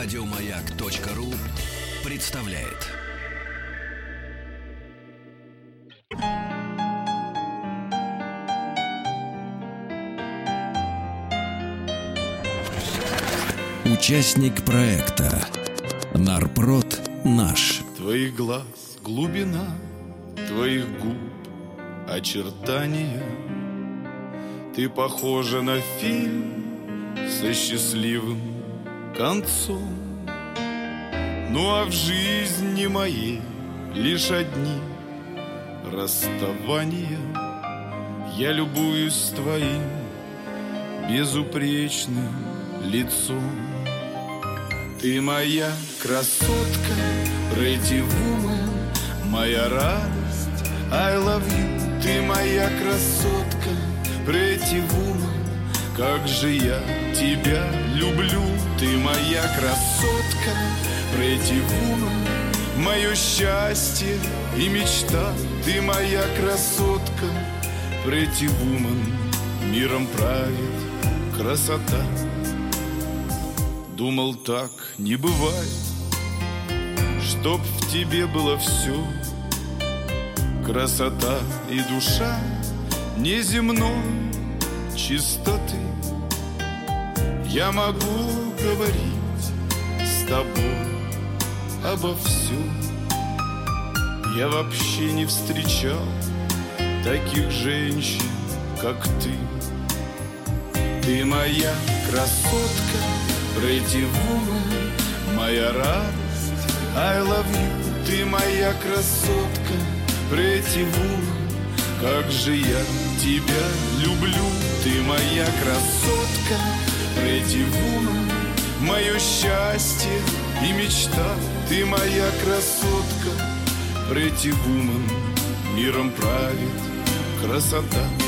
Радиомаяк.ру представляет. Участник проекта Нарпрод наш. Твоих глаз глубина, твоих губ очертания. Ты похожа на фильм со счастливым концом. Ну а в жизни моей лишь одни расставания. Я любуюсь твоим безупречным лицом. Ты моя красотка, woman, моя радость, I love you. Ты моя красотка, woman, как же я тебя люблю. Ты моя красотка, woman, мое счастье и мечта. Ты моя красотка, woman, миром правит красота. Думал, так не бывает, Чтоб в тебе было все Красота и душа неземной чистоты Я могу говорить с тобой обо всем Я вообще не встречал таких женщин, как ты. Ты моя красотка woman, моя радость. I love you, ты моя красотка woman, как же я тебя люблю? Ты моя красотка Pretty woman, мое счастье и мечта. Ты моя красотка. Pretty woman, миром правит красота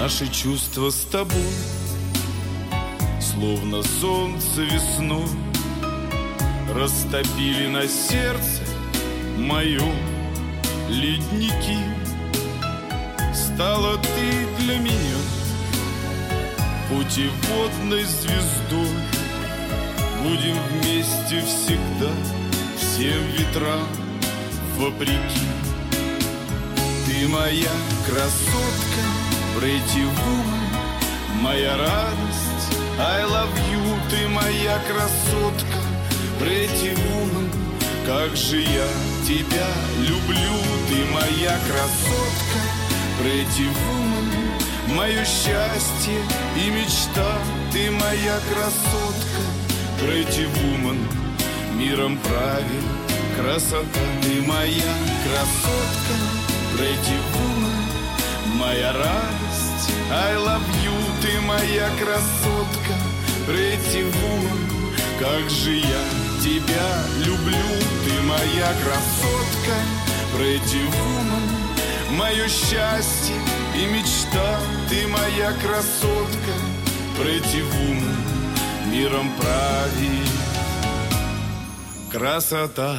Наши чувства с тобой Словно солнце весной Растопили на сердце моем ледники. Стала ты для меня Путеводной звездой. Будем вместе всегда Всем ветрам вопреки. Ты моя красотка Pretty woman, моя радость. I love you, ты моя красотка. Pretty woman, как же я тебя люблю. Ты моя красотка. Pretty woman, мое счастье и мечта. Ты моя красотка. Pretty woman, миром правит красота. Ты моя красотка. Pretty woman, моя радость. I love you, ты моя красотка. Pretty woman, как же я тебя люблю. Ты моя красотка. Pretty woman, мое счастье и мечта. Ты моя красотка. Pretty woman, миром правит красота